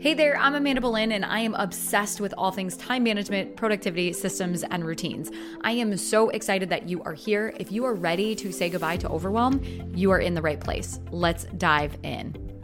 Hey there, I'm Amanda Boleyn, and I am obsessed with all things time management, productivity, systems, and routines. I am so excited that you are here. If you are ready to say goodbye to overwhelm, you are in the right place. Let's dive in.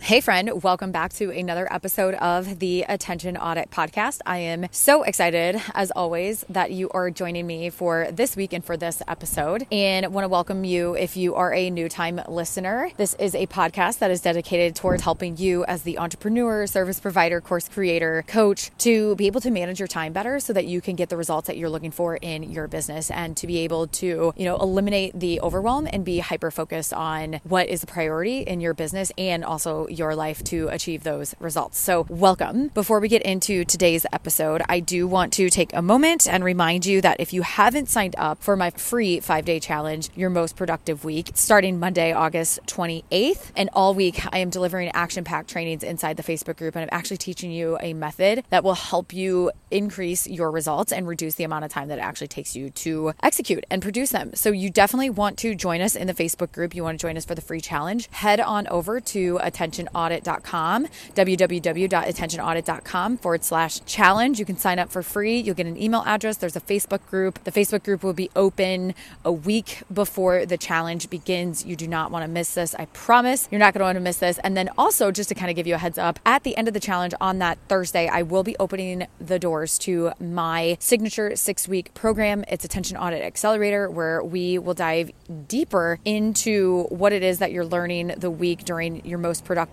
Hey, friend, welcome back to another episode of the Attention Audit Podcast. I am so excited, as always, that you are joining me for this week and for this episode. And want to welcome you if you are a new time listener. This is a podcast that is dedicated towards helping you as the entrepreneur, service provider, course creator, coach to be able to manage your time better so that you can get the results that you're looking for in your business and to be able to, you know, eliminate the overwhelm and be hyper focused on what is the priority in your business and also your life to achieve those results. So, welcome. Before we get into today's episode, I do want to take a moment and remind you that if you haven't signed up for my free five day challenge, Your Most Productive Week, starting Monday, August 28th, and all week, I am delivering action packed trainings inside the Facebook group. And I'm actually teaching you a method that will help you increase your results and reduce the amount of time that it actually takes you to execute and produce them. So, you definitely want to join us in the Facebook group. You want to join us for the free challenge. Head on over to attentionaudit.com attentionaudit.com, www.attentionaudit.com forward slash challenge. You can sign up for free. You'll get an email address. There's a Facebook group. The Facebook group will be open a week before the challenge begins. You do not want to miss this. I promise you're not going to want to miss this. And then also, just to kind of give you a heads up, at the end of the challenge on that Thursday, I will be opening the doors to my signature six week program. It's Attention Audit Accelerator, where we will dive deeper into what it is that you're learning the week during your most productive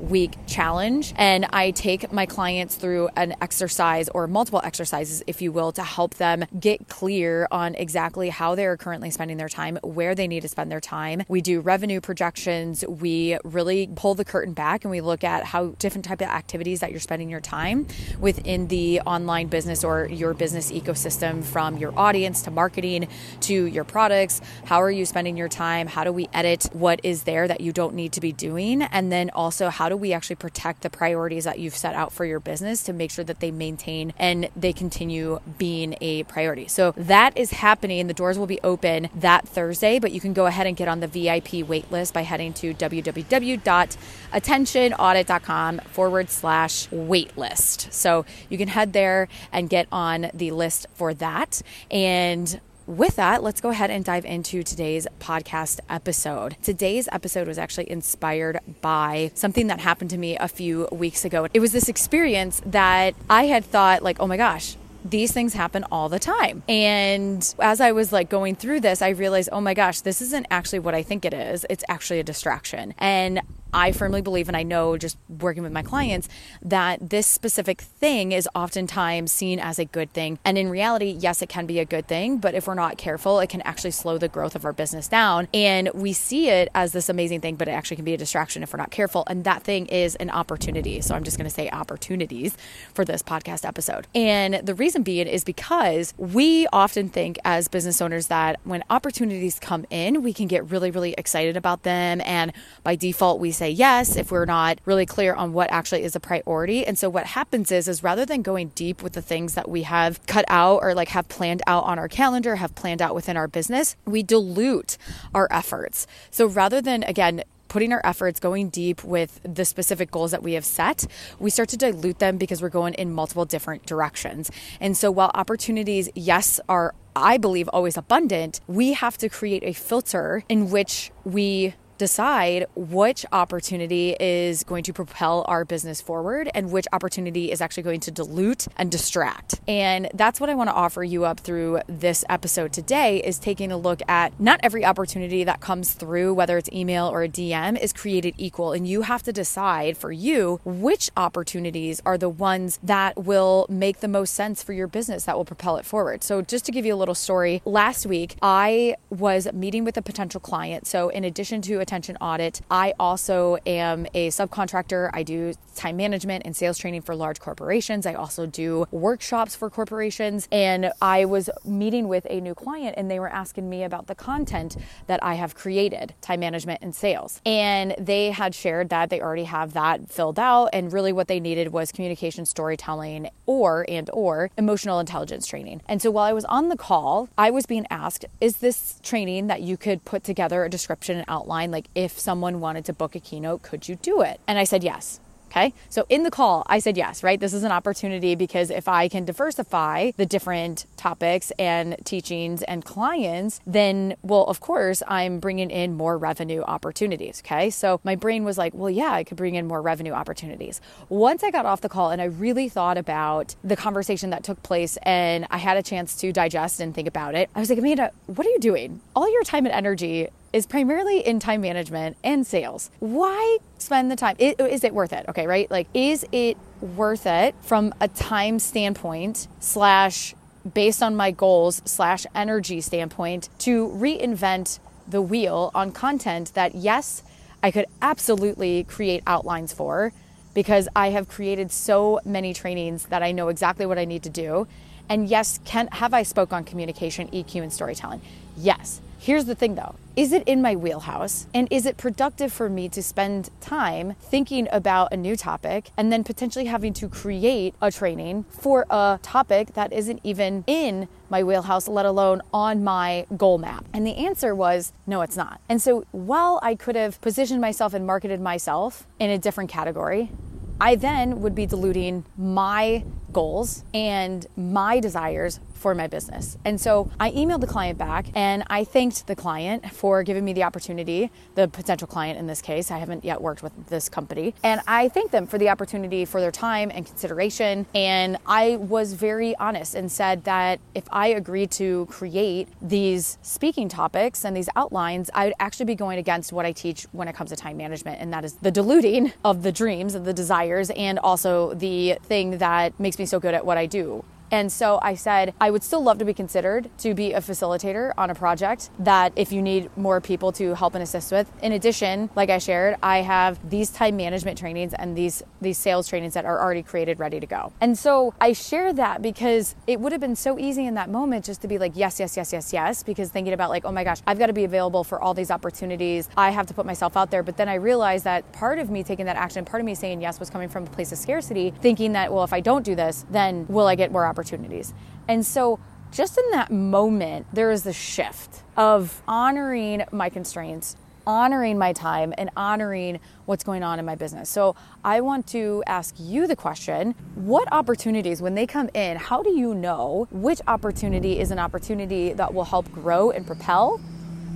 week challenge. And I take my clients through an exercise or multiple exercises, if you will, to help them get clear on exactly how they're currently spending their time, where they need to spend their time. We do revenue projections. We really pull the curtain back and we look at how different type of activities that you're spending your time within the online business or your business ecosystem from your audience to marketing to your products. How are you spending your time? How do we edit what is there that you don't need to be doing? And then also also how do we actually protect the priorities that you've set out for your business to make sure that they maintain and they continue being a priority. So that is happening. The doors will be open that Thursday, but you can go ahead and get on the VIP waitlist by heading to www.attentionaudit.com forward slash waitlist. So you can head there and get on the list for that. And with that, let's go ahead and dive into today's podcast episode. Today's episode was actually inspired by something that happened to me a few weeks ago. It was this experience that I had thought, like, oh my gosh, these things happen all the time. And as I was like going through this, I realized, oh my gosh, this isn't actually what I think it is. It's actually a distraction. And I firmly believe, and I know just working with my clients, that this specific thing is oftentimes seen as a good thing. And in reality, yes, it can be a good thing, but if we're not careful, it can actually slow the growth of our business down. And we see it as this amazing thing, but it actually can be a distraction if we're not careful. And that thing is an opportunity. So I'm just going to say opportunities for this podcast episode. And the reason being is because we often think as business owners that when opportunities come in, we can get really, really excited about them. And by default, we say, say yes if we're not really clear on what actually is a priority. And so what happens is is rather than going deep with the things that we have cut out or like have planned out on our calendar, have planned out within our business, we dilute our efforts. So rather than again putting our efforts going deep with the specific goals that we have set, we start to dilute them because we're going in multiple different directions. And so while opportunities, yes, are I believe always abundant, we have to create a filter in which we decide which opportunity is going to propel our business forward and which opportunity is actually going to dilute and distract. And that's what I want to offer you up through this episode today is taking a look at not every opportunity that comes through whether it's email or a DM is created equal and you have to decide for you which opportunities are the ones that will make the most sense for your business that will propel it forward. So just to give you a little story, last week I was meeting with a potential client. So in addition to attention audit. I also am a subcontractor. I do time management and sales training for large corporations. I also do workshops for corporations. And I was meeting with a new client and they were asking me about the content that I have created, time management and sales. And they had shared that they already have that filled out. And really what they needed was communication storytelling or and or emotional intelligence training. And so while I was on the call, I was being asked, is this training that you could put together a description and outline like if someone wanted to book a keynote, could you do it? And I said yes. Okay. So in the call, I said yes, right? This is an opportunity because if I can diversify the different topics and teachings and clients, then, well, of course, I'm bringing in more revenue opportunities. Okay. So my brain was like, well, yeah, I could bring in more revenue opportunities. Once I got off the call and I really thought about the conversation that took place and I had a chance to digest and think about it, I was like, Amanda, what are you doing? All your time and energy is primarily in time management and sales. Why spend the time? Is it worth it? Okay, right? Like, is it worth it from a time standpoint slash based on my goals slash energy standpoint to reinvent the wheel on content that yes, I could absolutely create outlines for because I have created so many trainings that I know exactly what I need to do. And yes, can have I spoke on communication, EQ and storytelling? Yes. Here's the thing though is it in my wheelhouse? And is it productive for me to spend time thinking about a new topic and then potentially having to create a training for a topic that isn't even in my wheelhouse, let alone on my goal map? And the answer was no, it's not. And so while I could have positioned myself and marketed myself in a different category, I then would be diluting my goals and my desires for my business. And so I emailed the client back and I thanked the client for giving me the opportunity, the potential client in this case. I haven't yet worked with this company. And I thanked them for the opportunity for their time and consideration. And I was very honest and said that if I agreed to create these speaking topics and these outlines, I would actually be going against what I teach when it comes to time management. And that is the diluting of the dreams and the desires and also the thing that makes me so good at what I do and so I said, I would still love to be considered to be a facilitator on a project that if you need more people to help and assist with. In addition, like I shared, I have these time management trainings and these these sales trainings that are already created ready to go. And so I share that because it would have been so easy in that moment just to be like yes, yes, yes, yes, yes because thinking about like, oh my gosh, I've got to be available for all these opportunities. I have to put myself out there, but then I realized that part of me taking that action, part of me saying yes was coming from a place of scarcity, thinking that well, if I don't do this, then will I get more opportunities? Opportunities. And so, just in that moment, there is the shift of honoring my constraints, honoring my time, and honoring what's going on in my business. So, I want to ask you the question what opportunities, when they come in, how do you know which opportunity is an opportunity that will help grow and propel?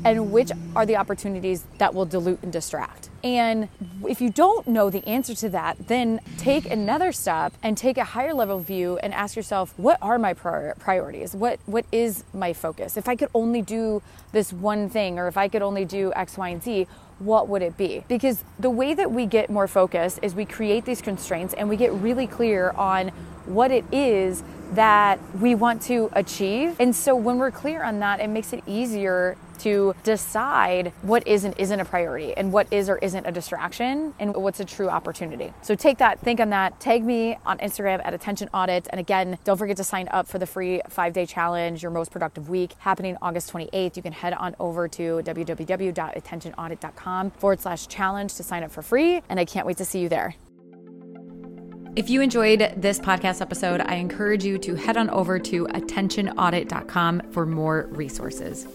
And which are the opportunities that will dilute and distract? And if you don't know the answer to that, then take another step and take a higher level view and ask yourself, what are my priorities? What what is my focus? If I could only do this one thing or if I could only do X, Y, and Z, what would it be? Because the way that we get more focused is we create these constraints and we get really clear on what it is that we want to achieve. And so when we're clear on that, it makes it easier to decide what is and isn't a priority and what is or isn't a distraction and what's a true opportunity. So take that, think on that. Tag me on Instagram at Attention Audit. And again, don't forget to sign up for the free five day challenge, your most productive week, happening August 28th. You can head on over to www.attentionaudit.com forward slash challenge to sign up for free. And I can't wait to see you there. If you enjoyed this podcast episode, I encourage you to head on over to attentionaudit.com for more resources.